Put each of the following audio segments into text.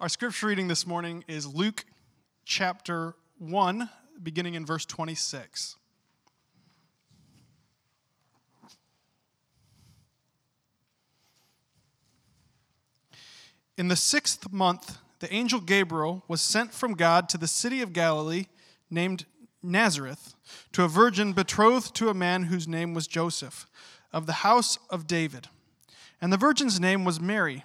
Our scripture reading this morning is Luke chapter 1, beginning in verse 26. In the sixth month, the angel Gabriel was sent from God to the city of Galilee named Nazareth to a virgin betrothed to a man whose name was Joseph, of the house of David. And the virgin's name was Mary.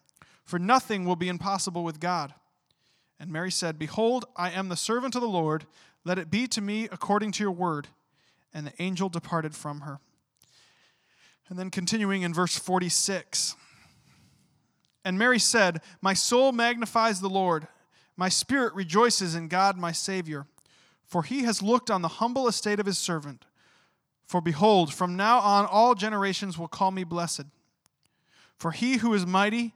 for nothing will be impossible with God. And Mary said, Behold, I am the servant of the Lord. Let it be to me according to your word. And the angel departed from her. And then continuing in verse 46. And Mary said, My soul magnifies the Lord. My spirit rejoices in God my Savior. For he has looked on the humble estate of his servant. For behold, from now on all generations will call me blessed. For he who is mighty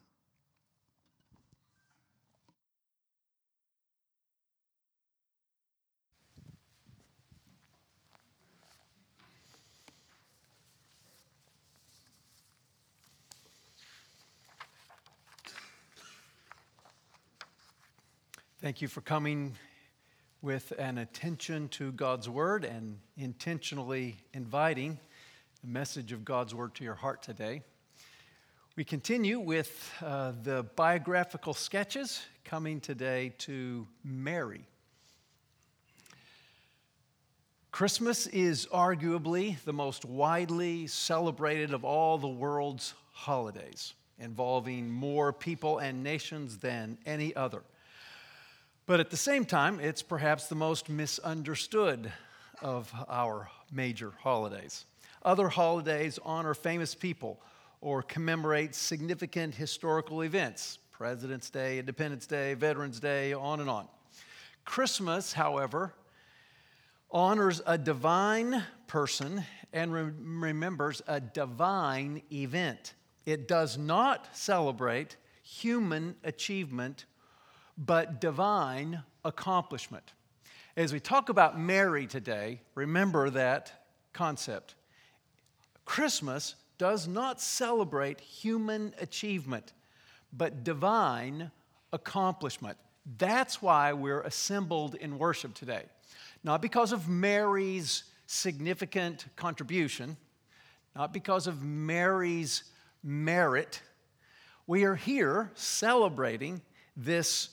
Thank you for coming with an attention to God's Word and intentionally inviting the message of God's Word to your heart today. We continue with uh, the biographical sketches, coming today to Mary. Christmas is arguably the most widely celebrated of all the world's holidays, involving more people and nations than any other. But at the same time, it's perhaps the most misunderstood of our major holidays. Other holidays honor famous people or commemorate significant historical events President's Day, Independence Day, Veterans Day, on and on. Christmas, however, honors a divine person and re- remembers a divine event. It does not celebrate human achievement but divine accomplishment. As we talk about Mary today, remember that concept. Christmas does not celebrate human achievement, but divine accomplishment. That's why we're assembled in worship today. Not because of Mary's significant contribution, not because of Mary's merit. We are here celebrating this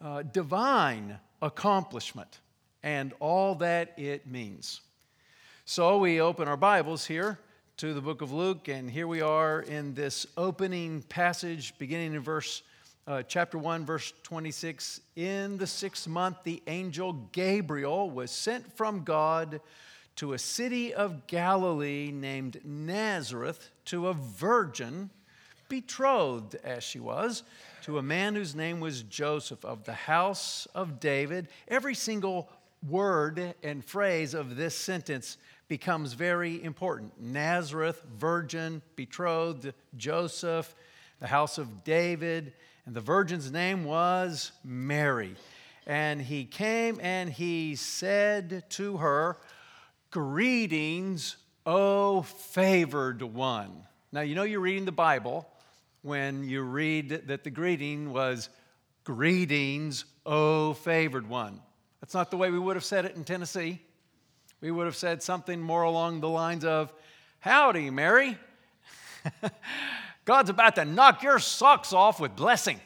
uh, divine accomplishment and all that it means. So we open our Bibles here to the book of Luke, and here we are in this opening passage beginning in verse uh, chapter 1, verse 26. In the sixth month, the angel Gabriel was sent from God to a city of Galilee named Nazareth to a virgin, betrothed as she was to a man whose name was Joseph of the house of David. Every single word and phrase of this sentence becomes very important. Nazareth, virgin, betrothed, Joseph, the house of David, and the virgin's name was Mary. And he came and he said to her, Greetings, O favored one. Now, you know you're reading the Bible when you read that the greeting was, Greetings, O favored one. That's not the way we would have said it in Tennessee. We would have said something more along the lines of, Howdy, Mary. God's about to knock your socks off with blessing.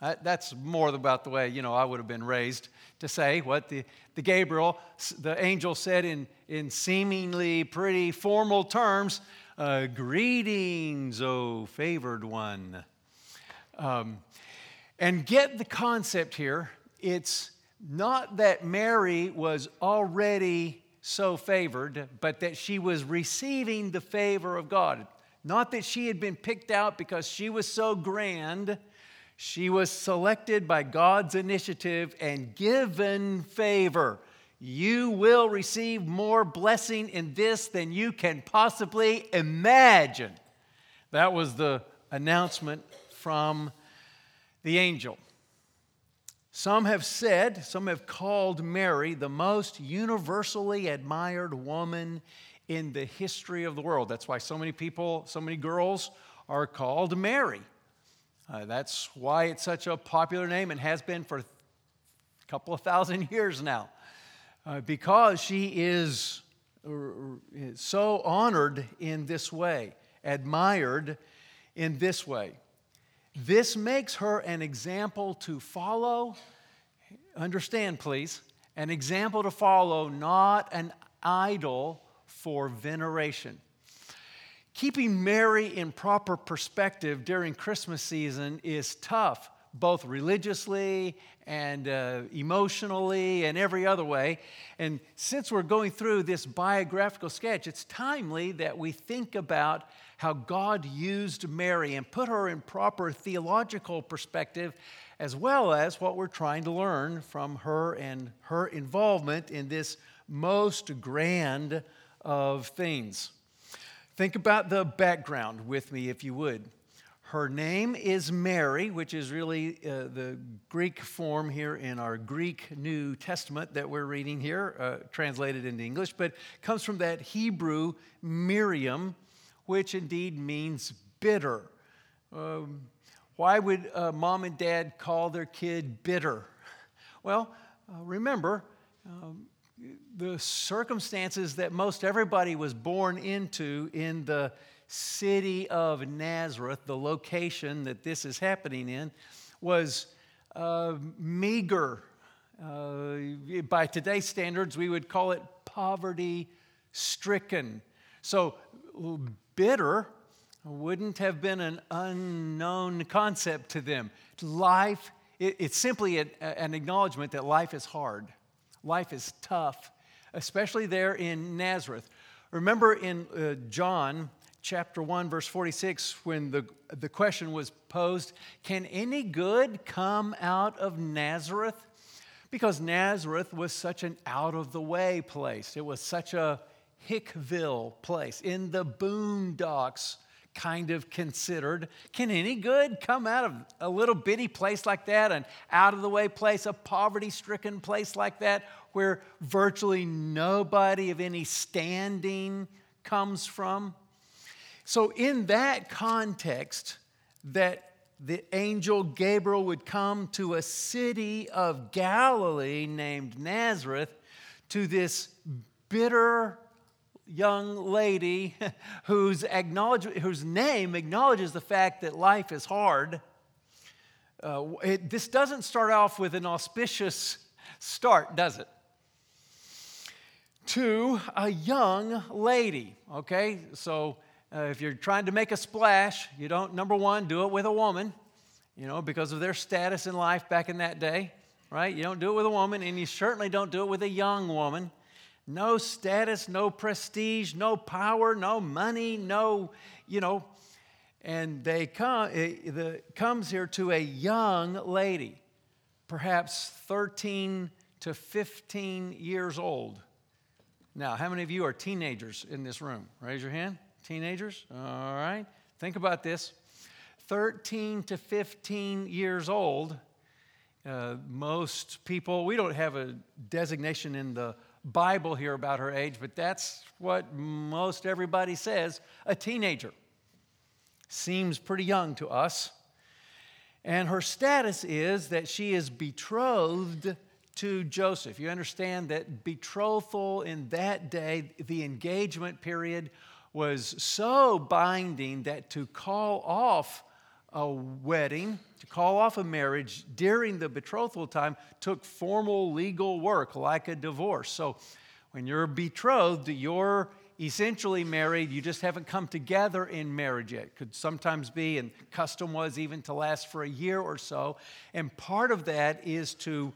Uh, that's more about the way, you know, I would have been raised to say what the, the Gabriel, the angel said in, in seemingly pretty formal terms uh, Greetings, O favored one. Um, and get the concept here. It's not that Mary was already so favored, but that she was receiving the favor of God. Not that she had been picked out because she was so grand. She was selected by God's initiative and given favor. You will receive more blessing in this than you can possibly imagine. That was the announcement from the angel. Some have said, some have called Mary the most universally admired woman in the history of the world. That's why so many people, so many girls are called Mary. Uh, that's why it's such a popular name and has been for a couple of thousand years now. Uh, because she is so honored in this way, admired in this way. This makes her an example to follow. Understand, please, an example to follow, not an idol for veneration. Keeping Mary in proper perspective during Christmas season is tough, both religiously and uh, emotionally and every other way. And since we're going through this biographical sketch, it's timely that we think about how God used Mary and put her in proper theological perspective, as well as what we're trying to learn from her and her involvement in this most grand of things. Think about the background with me, if you would. Her name is Mary, which is really uh, the Greek form here in our Greek New Testament that we're reading here, uh, translated into English, but comes from that Hebrew Miriam, which indeed means bitter. Um, why would uh, mom and dad call their kid bitter? Well, uh, remember, um, the circumstances that most everybody was born into in the city of Nazareth, the location that this is happening in, was uh, meager. Uh, by today's standards, we would call it poverty stricken. So, bitter wouldn't have been an unknown concept to them. Life, it, it's simply a, an acknowledgement that life is hard. Life is tough, especially there in Nazareth. Remember in uh, John chapter 1, verse 46, when the, the question was posed Can any good come out of Nazareth? Because Nazareth was such an out of the way place. It was such a Hickville place in the boondocks kind of considered. Can any good come out of a little bitty place like that, an out of the way place, a poverty stricken place like that, where virtually nobody of any standing comes from? So, in that context, that the angel Gabriel would come to a city of Galilee named Nazareth to this bitter young lady whose, acknowledge, whose name acknowledges the fact that life is hard. Uh, it, this doesn't start off with an auspicious start, does it? To a young lady, okay? So uh, if you're trying to make a splash, you don't, number one, do it with a woman, you know, because of their status in life back in that day, right? You don't do it with a woman, and you certainly don't do it with a young woman. No status, no prestige, no power, no money, no, you know. And they come, it the, comes here to a young lady, perhaps 13 to 15 years old. Now, how many of you are teenagers in this room? Raise your hand. Teenagers? All right. Think about this 13 to 15 years old Uh, most people, we don't have a designation in the Bible here about her age, but that's what most everybody says a teenager. Seems pretty young to us. And her status is that she is betrothed to Joseph. You understand that betrothal in that day, the engagement period, was so binding that to call off a wedding, to call off a marriage during the betrothal time took formal legal work like a divorce. So when you're betrothed, you're essentially married, you just haven't come together in marriage yet. Could sometimes be, and custom was even to last for a year or so. And part of that is to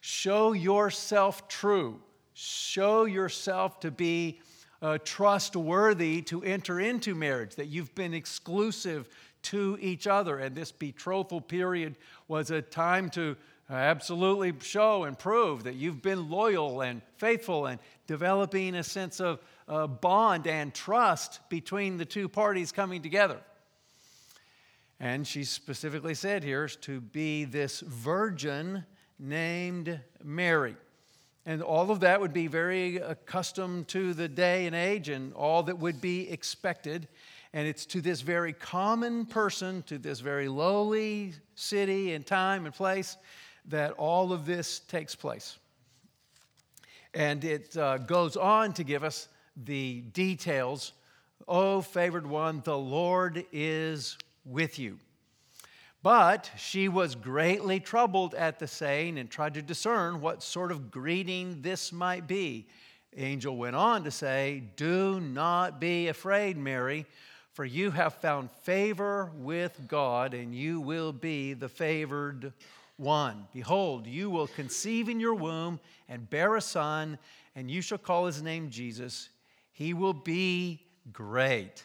show yourself true, show yourself to be uh, trustworthy to enter into marriage, that you've been exclusive to each other. And this betrothal period was a time to absolutely show and prove that you've been loyal and faithful and developing a sense of uh, bond and trust between the two parties coming together. And she specifically said here to be this virgin named Mary. And all of that would be very accustomed to the day and age and all that would be expected. And it's to this very common person, to this very lowly city and time and place, that all of this takes place. And it uh, goes on to give us the details. Oh, favored one, the Lord is with you. But she was greatly troubled at the saying and tried to discern what sort of greeting this might be. angel went on to say, Do not be afraid, Mary, for you have found favor with God, and you will be the favored one. Behold, you will conceive in your womb and bear a son, and you shall call his name Jesus. He will be great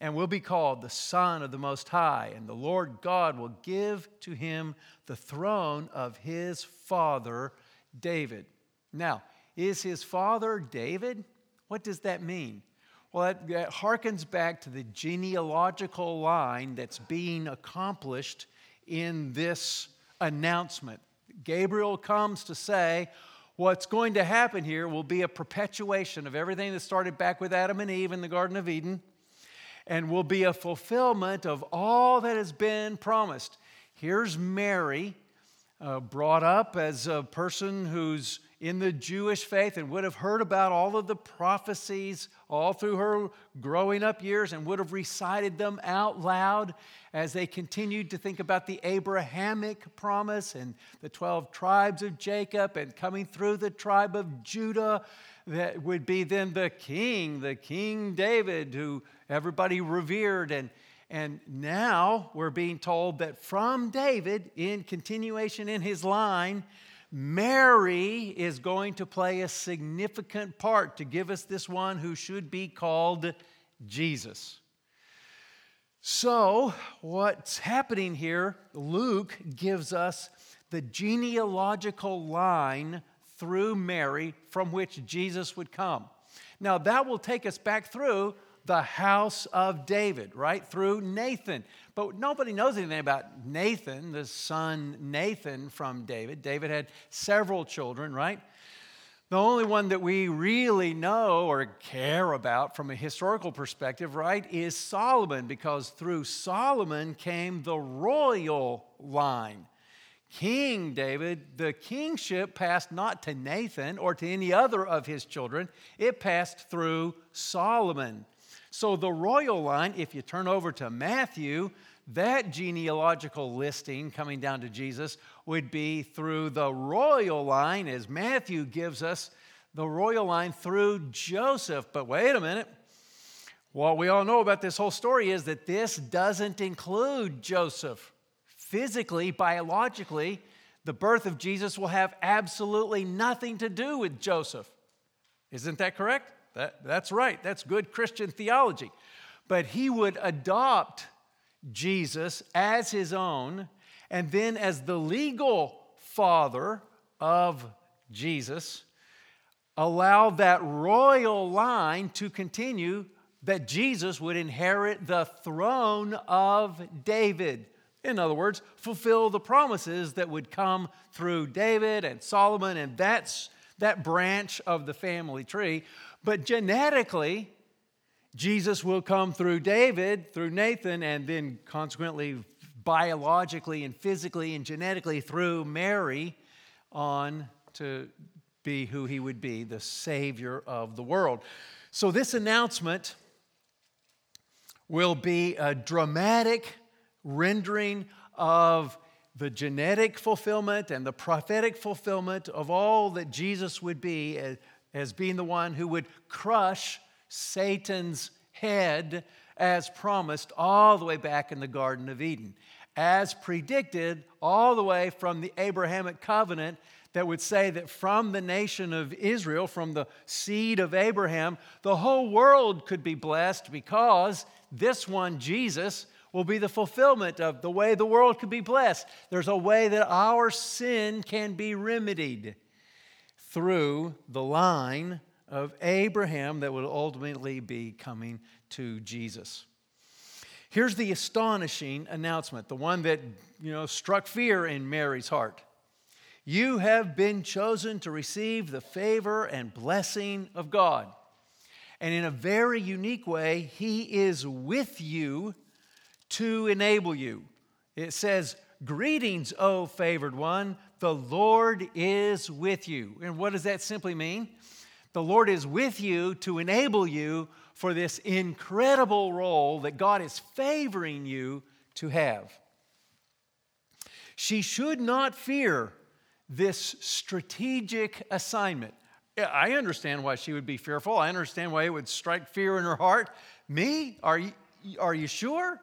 and will be called the Son of the Most High, and the Lord God will give to him the throne of his father David. Now, is his father David? What does that mean? Well, that, that harkens back to the genealogical line that's being accomplished in this announcement. Gabriel comes to say, What's going to happen here will be a perpetuation of everything that started back with Adam and Eve in the Garden of Eden and will be a fulfillment of all that has been promised. Here's Mary, uh, brought up as a person who's in the Jewish faith and would have heard about all of the prophecies all through her growing up years and would have recited them out loud as they continued to think about the Abrahamic promise and the 12 tribes of Jacob and coming through the tribe of Judah that would be then the king, the King David, who everybody revered. And, and now we're being told that from David, in continuation in his line, Mary is going to play a significant part to give us this one who should be called Jesus. So, what's happening here, Luke gives us the genealogical line through Mary from which Jesus would come. Now, that will take us back through the house of David, right? Through Nathan. But nobody knows anything about Nathan, the son Nathan from David. David had several children, right? The only one that we really know or care about from a historical perspective, right, is Solomon, because through Solomon came the royal line. King David, the kingship passed not to Nathan or to any other of his children, it passed through Solomon. So the royal line, if you turn over to Matthew, that genealogical listing coming down to Jesus would be through the royal line, as Matthew gives us the royal line through Joseph. But wait a minute. What we all know about this whole story is that this doesn't include Joseph physically, biologically, the birth of Jesus will have absolutely nothing to do with Joseph. Isn't that correct? That, that's right. That's good Christian theology. But he would adopt Jesus as his own, and then as the legal father of Jesus, allow that royal line to continue that Jesus would inherit the throne of David In other words, fulfill the promises that would come through David and Solomon and that's that branch of the family tree. But genetically, Jesus will come through David, through Nathan, and then consequently, biologically and physically and genetically through Mary on to be who he would be, the Savior of the world. So, this announcement will be a dramatic rendering of the genetic fulfillment and the prophetic fulfillment of all that Jesus would be eh, as, being the one who would crush Satan's head as promised all the way back in the Garden of Eden, as predicted all the way from the Abrahamic covenant that would say that from the nation of Israel, from the seed of Abraham, the whole world could be blessed because this one, Jesus, will be the fulfillment of the way the world could be blessed. There's a way that our sin can be remedied through the line of Abraham that would ultimately be coming to Jesus. Here's the astonishing announcement, the one that, you know, struck fear in Mary's heart. You have been chosen to receive the favor and blessing of God. And in a very unique way, He is with you to enable you. It says, Greetings, O favored one, the Lord is with you. And what does that simply mean? The Lord is with you to enable you for this incredible role that God is favoring you to have. She should not fear this strategic assignment. I understand why she would be fearful. I understand why it would strike fear in her heart. Me? Are you, are you sure?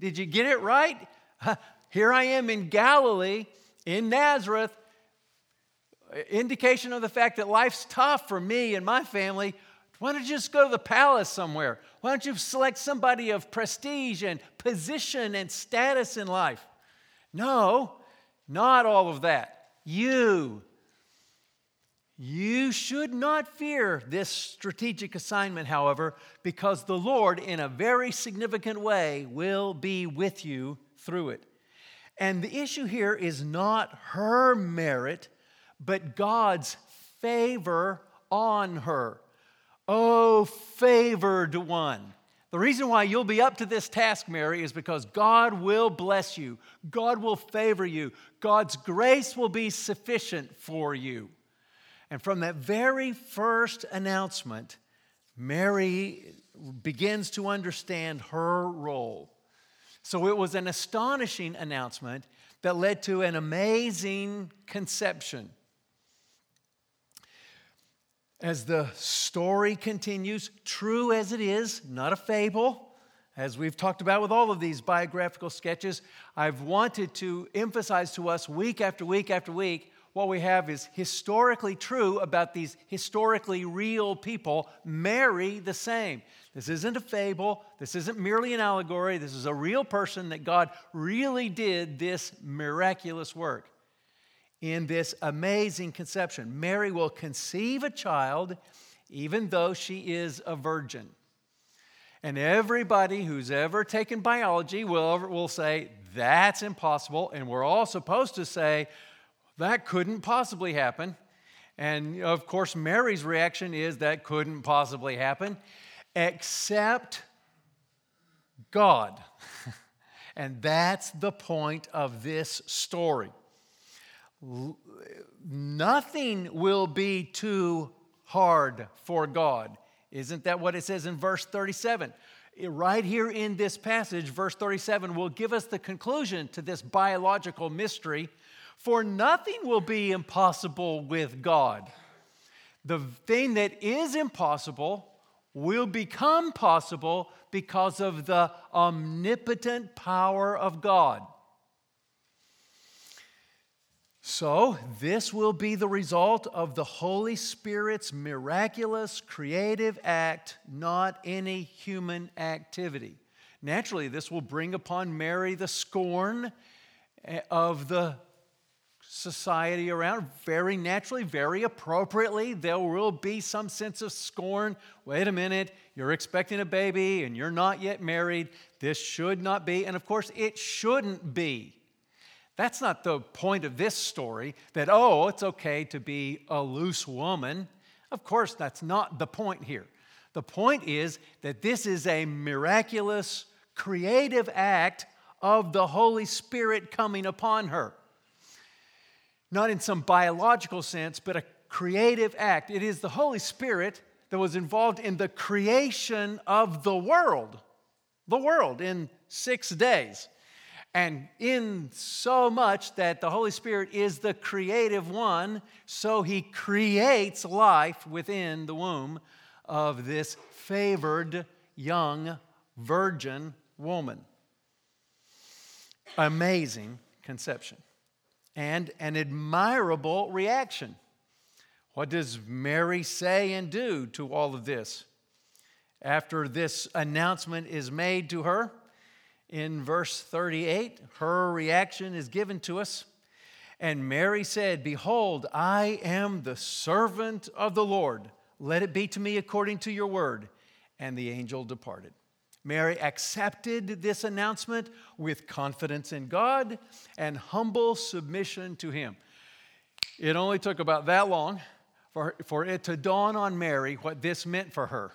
Did you get it right? Here I am in Galilee, in Nazareth. Indication of the fact that life's tough for me and my family. Why don't you just go to the palace somewhere? Why don't you select somebody of prestige and position and status in life? No, not all of that. You. You should not fear this strategic assignment, however, because the Lord, in a very significant way, will be with you through it. And the issue here is not her merit, but God's favor on her. Oh, favored one. The reason why you'll be up to this task, Mary, is because God will bless you. God will favor you. God's grace will be sufficient for you. And from that very first announcement, Mary begins to understand her role. So it was an astonishing announcement that led to an amazing conception. As the story continues, true as it is, not a fable, as we've talked about with all of these biographical sketches, I've wanted to emphasize to us week after week after week what we have is historically true about these historically real people. Mary, the same. This isn't a fable. This isn't merely an allegory. This is a real person that God really did this miraculous work in this amazing conception. Mary will conceive a child even though she is a virgin. And everybody who's ever taken biology will, will say, that's impossible. And we're all supposed to say, that couldn't possibly happen. And of course, Mary's reaction is that couldn't possibly happen, except God. and that's the point of this story. Nothing will be too hard for God. Isn't that what it says in verse 37? Right here in this passage, verse 37 will give us the conclusion to this biological mystery for nothing will be impossible with God. The thing that is impossible will become possible because of the omnipotent power of God. So, this will be the result of the Holy Spirit's miraculous creative act, not any human activity. Naturally, this will bring upon Mary the scorn of the society around, very naturally, very appropriately, there will be some sense of scorn. Wait a minute, you're expecting a baby and you're not yet married. This should not be. And of course, it shouldn't be. That's not the point of this story that, oh, it's okay to be a loose woman. Of course, that's not the point here. The point is that this is a miraculous, creative act of the Holy Spirit coming upon her not in some biological sense, but a creative act. It is the Holy Spirit that was involved in the creation of the world, the world in six days. And in so much that the Holy Spirit is the creative one, so he creates life within the womb of this favored young virgin woman. Amazing conception and an admirable reaction. What does Mary say and do to all of this? After this announcement is made to her, in verse 38, her reaction is given to us. And Mary said, Behold, I am the servant of the Lord. Let it be to me according to your word. And the angel departed. Mary accepted this announcement with confidence in God and humble submission to Him. It only took about that long for, for it to dawn on Mary what this meant for her.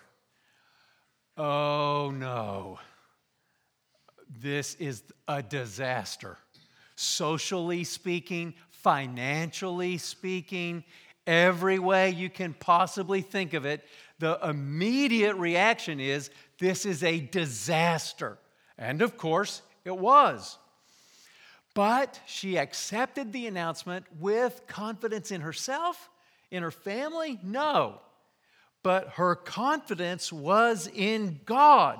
Oh no, this is a disaster. Socially speaking, financially speaking, every way you can possibly think of it, the immediate reaction is this is a disaster. And of course, it was. But she accepted the announcement with confidence in herself, in her family? No. But her confidence was in God.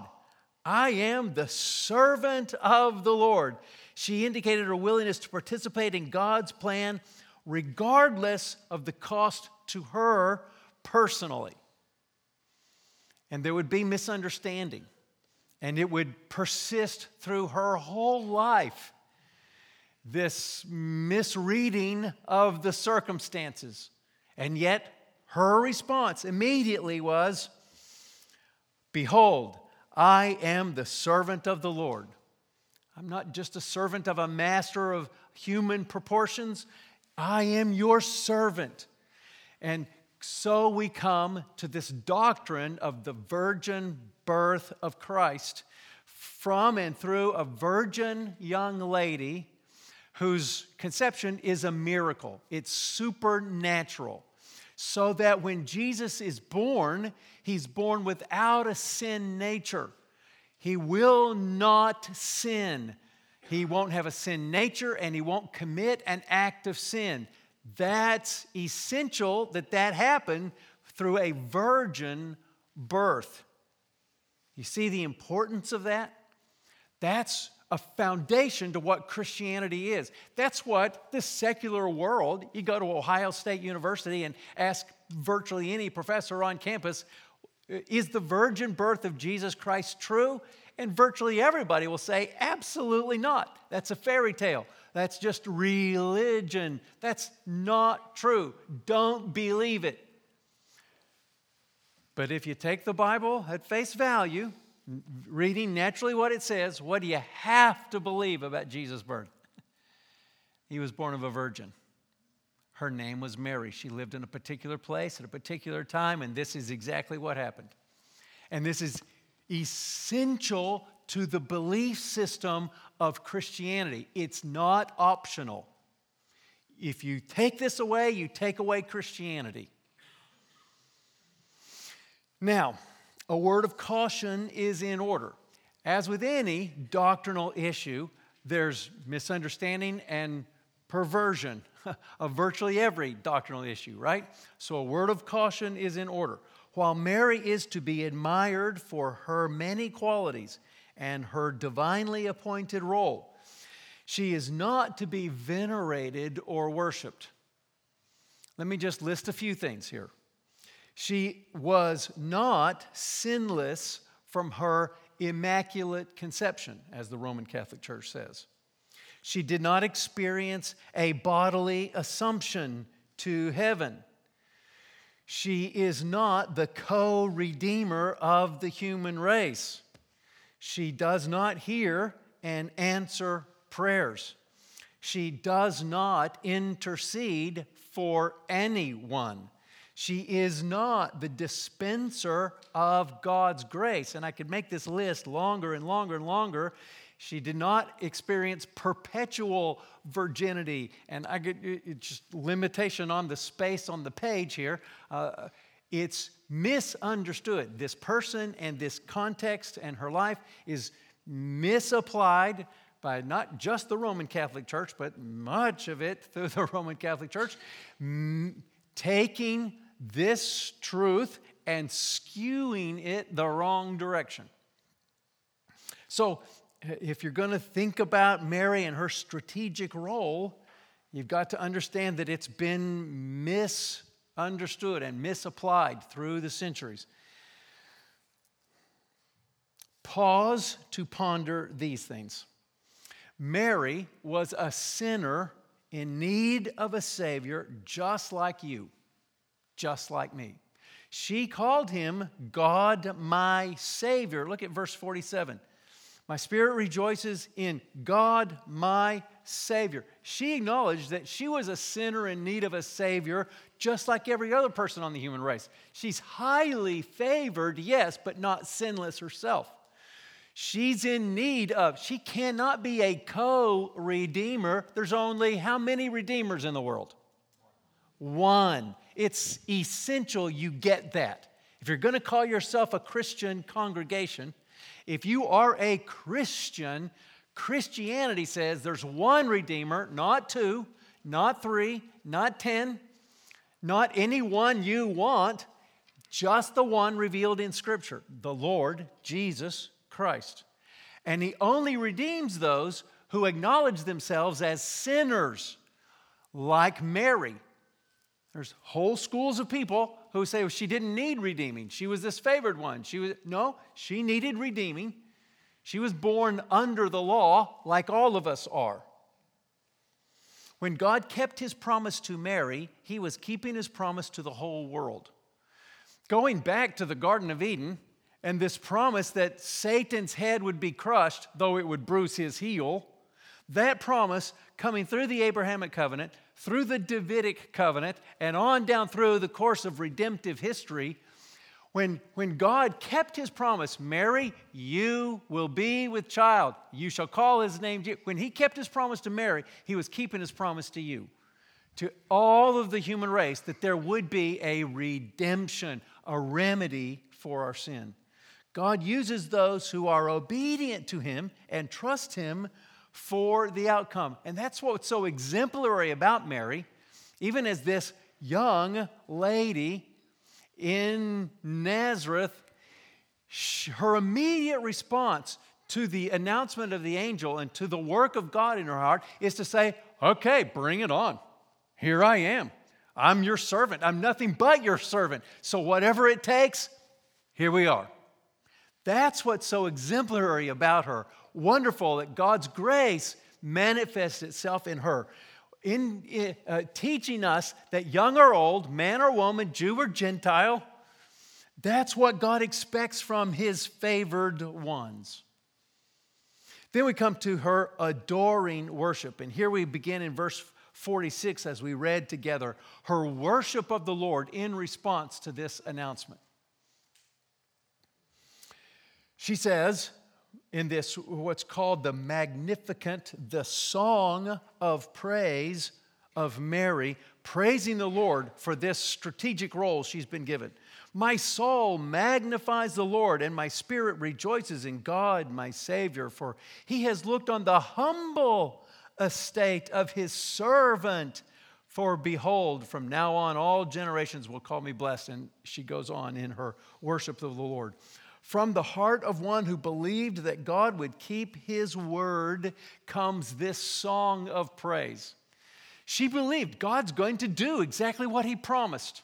I am the servant of the Lord. She indicated her willingness to participate in God's plan regardless of the cost to her personally and there would be misunderstanding, and it would persist through her whole life. This misreading of the circumstances. And yet, her response immediately was Behold, I am the servant of the Lord. I'm not just a servant of a master of human proportions, I am your servant. And so we come to this doctrine of the virgin birth of Christ from and through a virgin young lady whose conception is a miracle. It's supernatural. So that when Jesus is born, he's born without a sin nature. He will not sin. He won't have a sin nature and he won't commit an act of sin. That's essential that that happen through a virgin birth. You see the importance of that? That's a foundation to what Christianity is. That's what the secular world, you go to Ohio State University and ask virtually any professor on campus, is the virgin birth of Jesus Christ true? And virtually everybody will say, absolutely not. That's a fairy tale. That's just religion. That's not true. Don't believe it. But if you take the Bible at face value, reading naturally what it says, what do you have to believe about Jesus' birth? He was born of a virgin. Her name was Mary. She lived in a particular place at a particular time, and this is exactly what happened. And this is essential to the belief system of Christianity. It's not optional. If you take this away, you take away Christianity. Now, a word of caution is in order. As with any doctrinal issue, there's misunderstanding and perversion of virtually every doctrinal issue, right? So a word of caution is in order. While Mary is to be admired for her many qualities, and her divinely appointed role. She is not to be venerated or worshiped. Let me just list a few things here. She was not sinless from her immaculate conception, as the Roman Catholic Church says. She did not experience a bodily assumption to heaven. She is not the co redeemer of the human race. She does not hear and answer prayers. She does not intercede for anyone. She is not the dispenser of God's grace. And I could make this list longer and longer and longer. She did not experience perpetual virginity. And I get just limitation on the space on the page here. Uh, it's misunderstood. This person and this context and her life is misapplied by not just the Roman Catholic Church, but much of it through the Roman Catholic Church, m- taking this truth and skewing it the wrong direction. So, if you're going to think about Mary and her strategic role, you've got to understand that it's been misunderstood and misapplied through the centuries. Pause to ponder these things. Mary was a sinner in need of a Savior just like you just like me. She called him God my Savior. Look at verse 47. My spirit rejoices in God my Savior. She acknowledged that she was a sinner in need of a Savior, just like every other person on the human race. She's highly favored, yes, but not sinless herself. She's in need of, she cannot be a co redeemer. There's only how many redeemers in the world? One. It's essential you get that. If you're going to call yourself a Christian congregation, if you are a Christian, Christianity says there's one Redeemer, not two, not three, not ten, not any one you want, just the one revealed in Scripture, the Lord Jesus Christ. And He only redeems those who acknowledge themselves as sinners, like Mary, there's whole schools of people who say well, she didn't need redeeming. She was this favored one. She was no, she needed redeeming. She was born under the law like all of us are. When God kept his promise to Mary, he was keeping his promise to the whole world. Going back to the Garden of Eden and this promise that Satan's head would be crushed, though it would bruise his heel, that promise coming through the Abrahamic covenant through the Davidic covenant and on down through the course of redemptive history, when, when God kept his promise, Mary, you will be with child. You shall call his name. When he kept his promise to Mary, he was keeping his promise to you, to all of the human race, that there would be a redemption, a remedy for our sin. God uses those who are obedient to him and trust him for the outcome. And that's what's so exemplary about Mary, even as this young lady in Nazareth, her immediate response to the announcement of the angel and to the work of God in her heart is to say, Okay, bring it on. Here I am. I'm your servant. I'm nothing but your servant. So, whatever it takes, here we are. That's what's so exemplary about her wonderful that God's grace manifests itself in her, in uh, teaching us that young or old, man or woman, Jew or Gentile, that's what God expects from his favored ones. Then we come to her adoring worship. And here we begin in verse 46 as we read together her worship of the Lord in response to this announcement. She says, in this, what's called the Magnificat, the song of praise of Mary, praising the Lord for this strategic role she's been given. My soul magnifies the Lord, and my spirit rejoices in God, my Savior, for he has looked on the humble estate of his servant. For behold, from now on, all generations will call me blessed. And she goes on in her worship of the Lord. From the heart of one who believed that God would keep his word comes this song of praise. She believed God's going to do exactly what he promised.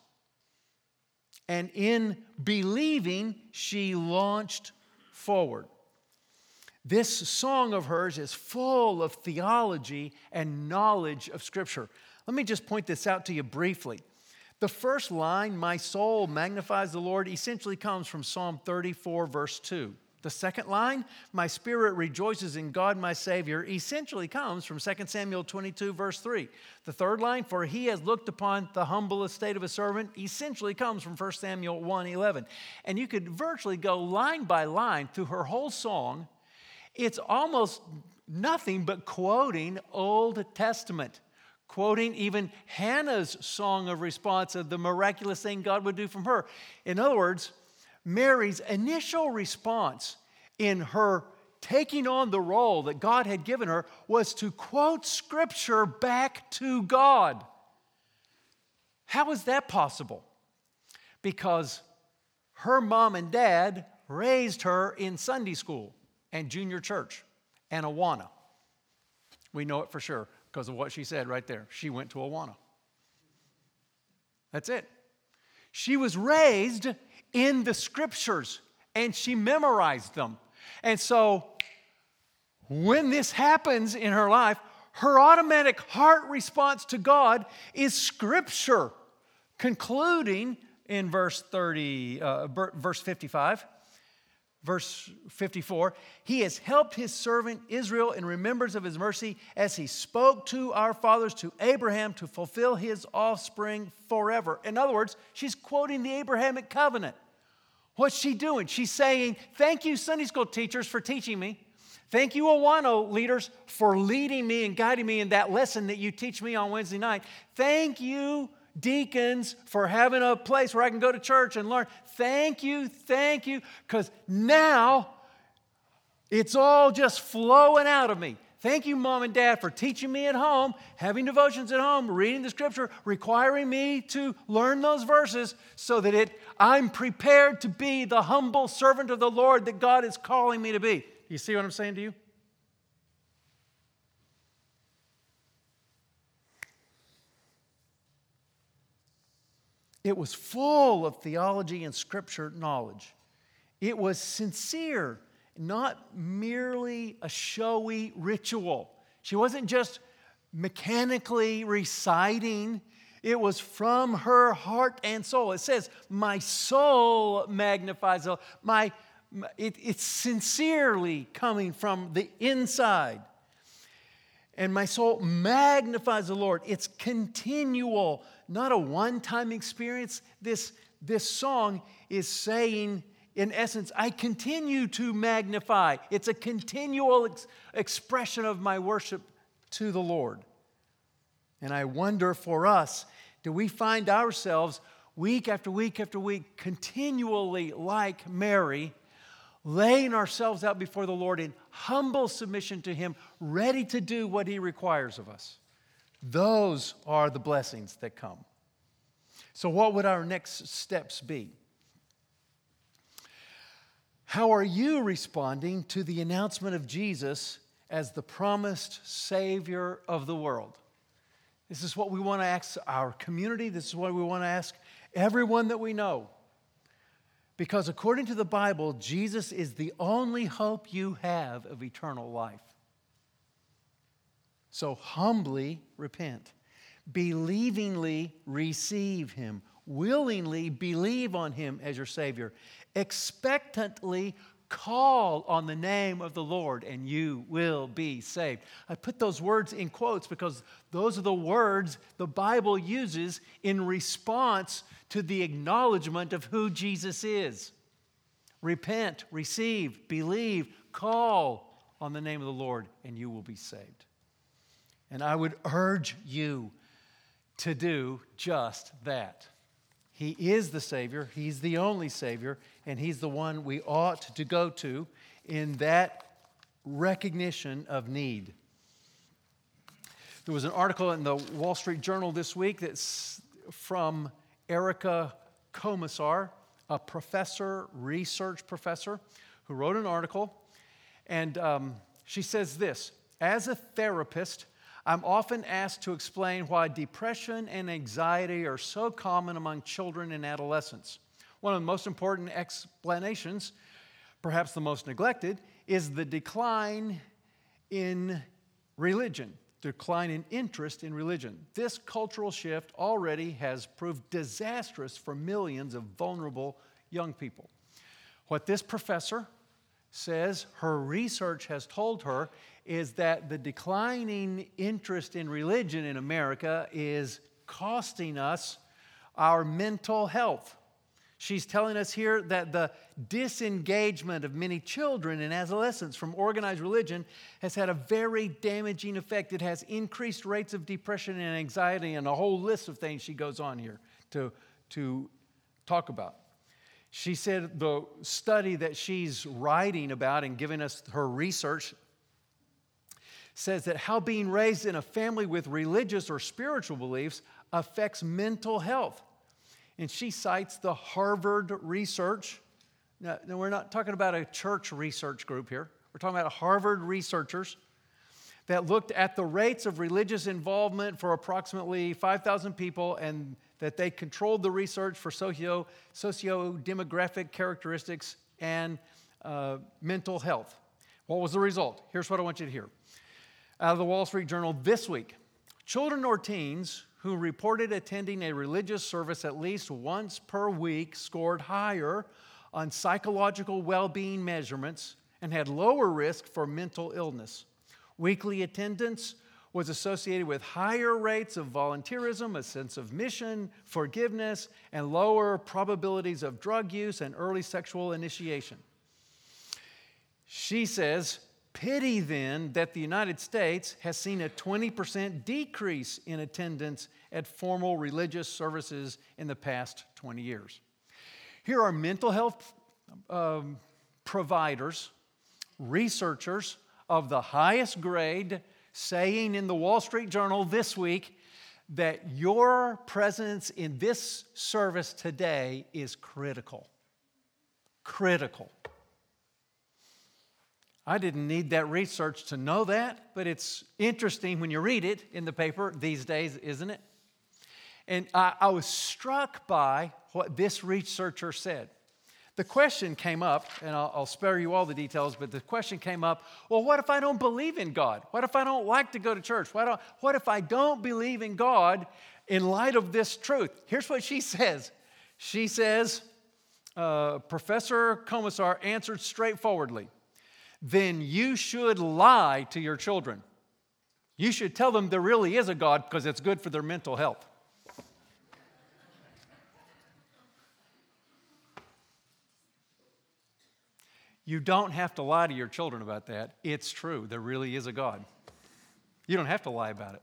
And in believing, she launched forward. This song of hers is full of theology and knowledge of Scripture. Let me just point this out to you briefly. The first line, my soul magnifies the Lord, essentially comes from Psalm 34, verse 2. The second line, my spirit rejoices in God my Savior, essentially comes from 2 Samuel 22, verse 3. The third line, for he has looked upon the humble estate of a servant, essentially comes from 1 Samuel 1, 11. And you could virtually go line by line through her whole song. It's almost nothing but quoting Old Testament quoting even Hannah's song of response of the miraculous thing God would do from her. In other words, Mary's initial response in her taking on the role that God had given her was to quote scripture back to God. How is that possible? Because her mom and dad raised her in Sunday school and junior church and Awana. We know it for sure because of what she said right there. She went to Awana. That's it. She was raised in the scriptures and she memorized them. And so when this happens in her life, her automatic heart response to God is scripture, concluding in verse 30, uh, verse 55 verse 54 he has helped his servant israel in remembrance of his mercy as he spoke to our fathers to abraham to fulfill his offspring forever. In other words she's quoting the abrahamic covenant. What's she doing? She's saying thank you sunday school teachers for teaching me. Thank you Awana leaders for leading me and guiding me in that lesson that you teach me on wednesday night. Thank you deacons for having a place where I can go to church and learn. Thank you, thank you, because now it's all just flowing out of me. Thank you, mom and dad, for teaching me at home, having devotions at home, reading the scripture, requiring me to learn those verses so that it, I'm prepared to be the humble servant of the Lord that God is calling me to be. You see what I'm saying to you? It was full of theology and scripture knowledge. It was sincere, not merely a showy ritual. She wasn't just mechanically reciting, it was from her heart and soul. It says, My soul magnifies the my it, it's sincerely coming from the inside. And my soul magnifies the Lord. It's continual not a one time experience. This, this song is saying, in essence, I continue to magnify. It's a continual ex- expression of my worship to the Lord. And I wonder for us, do we find ourselves week after week after week continually like Mary, laying ourselves out before the Lord in humble submission to Him, ready to do what He requires of us? Those are the blessings that come. So, what would our next steps be? How are you responding to the announcement of Jesus as the promised Savior of the world? This is what we want to ask our community. This is what we want to ask everyone that we know. Because according to the Bible, Jesus is the only hope you have of eternal life. So humbly repent, believingly receive him, willingly believe on him as your Savior, expectantly call on the name of the Lord and you will be saved. I put those words in quotes because those are the words the Bible uses in response to the acknowledgement of who Jesus is. Repent, receive, believe, call on the name of the Lord, and you will be saved. And I would urge you to do just that. He is the Savior, He's the only Savior, and He's the one we ought to go to in that recognition of need. There was an article in the Wall Street Journal this week that's from Erica Komisar, a professor, research professor, who wrote an article. And um, she says this As a therapist, I'm often asked to explain why depression and anxiety are so common among children and adolescents. One of the most important explanations, perhaps the most neglected, is the decline in religion, decline in interest in religion. This cultural shift already has proved disastrous for millions of vulnerable young people. What this professor says her research has told her is that the declining interest in religion in America is costing us our mental health. She's telling us here that the disengagement of many children and adolescents from organized religion has had a very damaging effect. It has increased rates of depression and anxiety, and a whole list of things she goes on here to, to talk about. She said the study that she's writing about and giving us her research says that how being raised in a family with religious or spiritual beliefs affects mental health. And she cites the Harvard research. Now, we're not talking about a church research group here. We're talking about Harvard researchers that looked at the rates of religious involvement for approximately 5,000 people and that they controlled the research for socio, socio-demographic characteristics and uh, mental health. What was the result? Here's what I want you to hear. Out of the Wall Street Journal this week, children or teens who reported attending a religious service at least once per week scored higher on psychological well being measurements and had lower risk for mental illness. Weekly attendance was associated with higher rates of volunteerism, a sense of mission, forgiveness, and lower probabilities of drug use and early sexual initiation. She says Pity then that the United States has seen a 20% decrease in attendance at formal religious services in the past 20 years. Here are mental health um, providers, researchers of the highest grade saying in the Wall Street Journal this week that your presence in this service today is critical. Critical. I didn't need that research to know that, but it's interesting when you read it in the paper these days, isn't it? And I, I, was struck by what this researcher said. The question came up, and I'll, I'll spare you all the details, but the question came up well, what if I don't believe in God? What if I don't like to go to church? What, what if I don't believe in God in light of this truth? Here's what she says She says, uh, Professor Komisar answered straightforwardly then you should lie to your children. You should tell them there really is a God because it's good for their mental health. You don't have to lie to your children about that. It's true. There really is a God. You don't have to lie about it.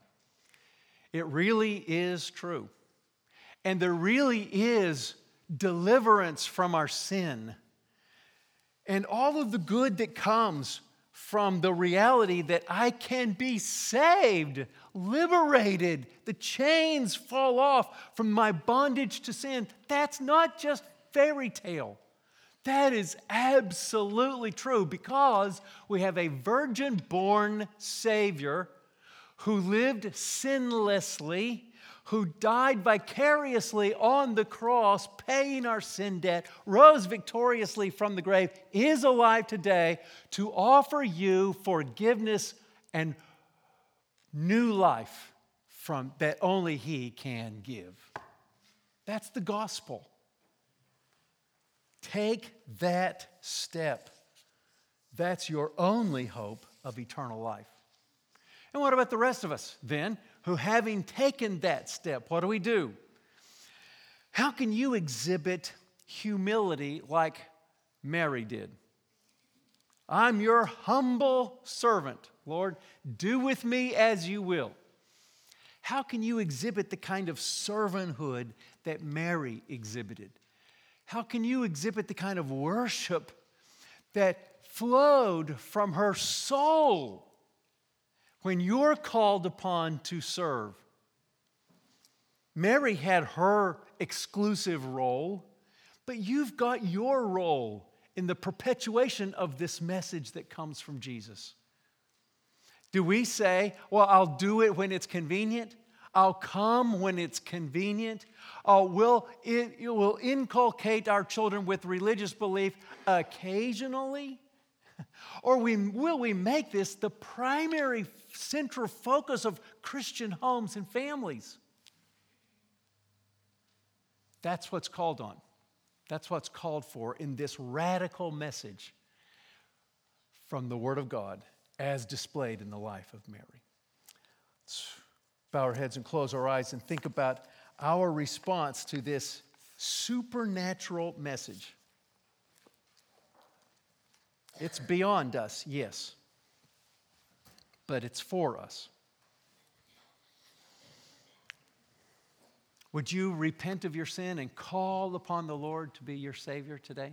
It really is true. And there really is deliverance from our sin and all of the good that comes from the reality that I can be saved, liberated, the chains fall off from my bondage to sin. That's not just fairy tale. That is absolutely true because we have a virgin born Savior who lived sinlessly who died vicariously on the cross, paying our sin debt, rose victoriously from the grave, is alive today to offer you forgiveness and new life from that only he can give. That's the gospel. Take that step. That's your only hope of eternal life. And what about the rest of us then? who, having taken that step, what do we do? How can you exhibit humility like Mary did? I'm your humble servant, Lord. Do with me as you will. How can you exhibit the kind of servanthood that Mary exhibited? How can you exhibit the kind of worship that flowed from her soul when you're called upon to serve, Mary had her exclusive role, but you've got your role in the perpetuation of this message that comes from Jesus. Do we say, well, I'll do it when it's convenient? I'll come when it's convenient. Uh, we'll, it, it will inculcate our children with religious belief occasionally. Or we, will we make this the primary central focus of Christian homes and families? That's what's called on. That's what's called for in this radical message from the Word of God as displayed in the life of Mary. Let's bow our heads and close our eyes and think about our response to this supernatural message. It's beyond us, yes, but it's for us. Would you repent of your sin and call upon the Lord to be your Savior today?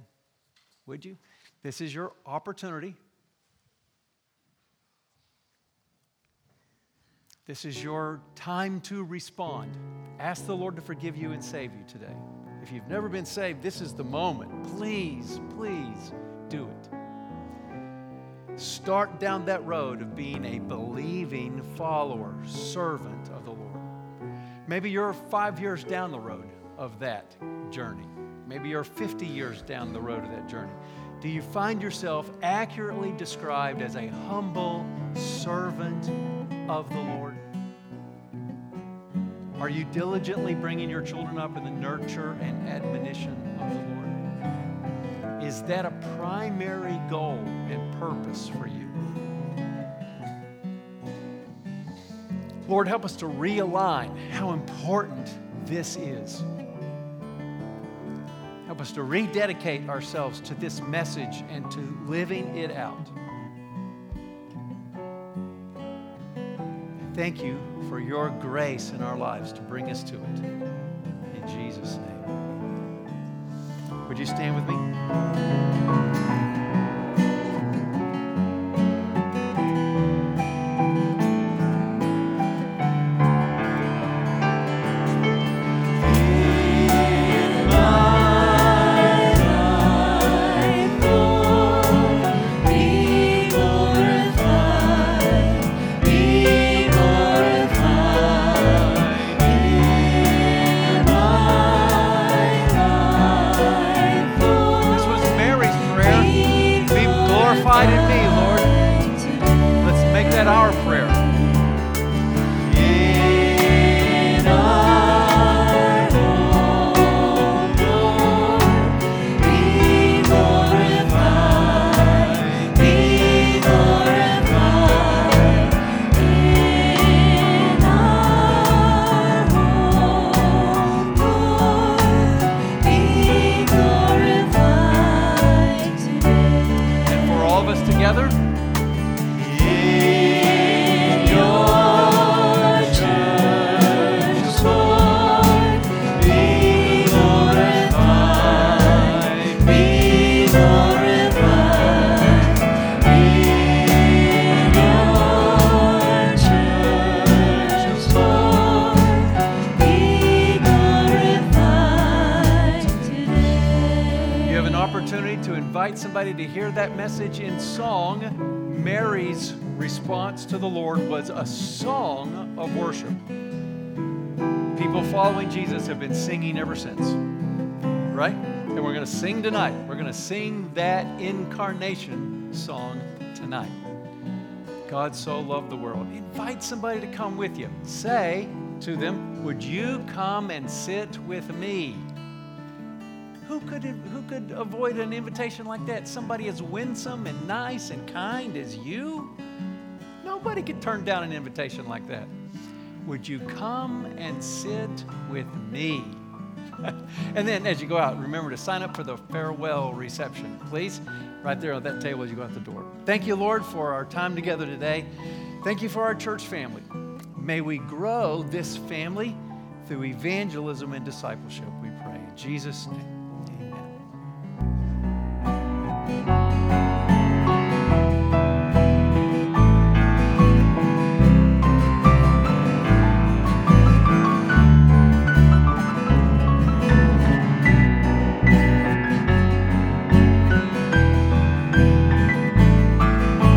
Would you? This is your opportunity. This is your time to respond. Ask the Lord to forgive you and save you today. If you've never been saved, this is the moment. Please, please do it. Start down that road of being a believing follower, servant of the Lord. Maybe you're five years down the road of that journey. Maybe you're 50 years down the road of that journey. Do you find yourself accurately described as a humble servant of the Lord? Are you diligently bringing your children up in the nurture and admonition of the Lord? Is that a primary goal and purpose for you? Lord, help us to realign how important this is. Help us to rededicate ourselves to this message and to living it out. Thank you for your grace in our lives to bring us to it. In Jesus' name. Would you stand with me? Opportunity to invite somebody to hear that message in song. Mary's response to the Lord was a song of worship. People following Jesus have been singing ever since, right? And we're going to sing tonight. We're going to sing that incarnation song tonight. God so loved the world. Invite somebody to come with you. Say to them, Would you come and sit with me? Who could, who could avoid an invitation like that? Somebody as winsome and nice and kind as you? Nobody could turn down an invitation like that. Would you come and sit with me? and then as you go out, remember to sign up for the farewell reception, please. Right there on that table as you go out the door. Thank you, Lord, for our time together today. Thank you for our church family. May we grow this family through evangelism and discipleship, we pray. In Jesus' name.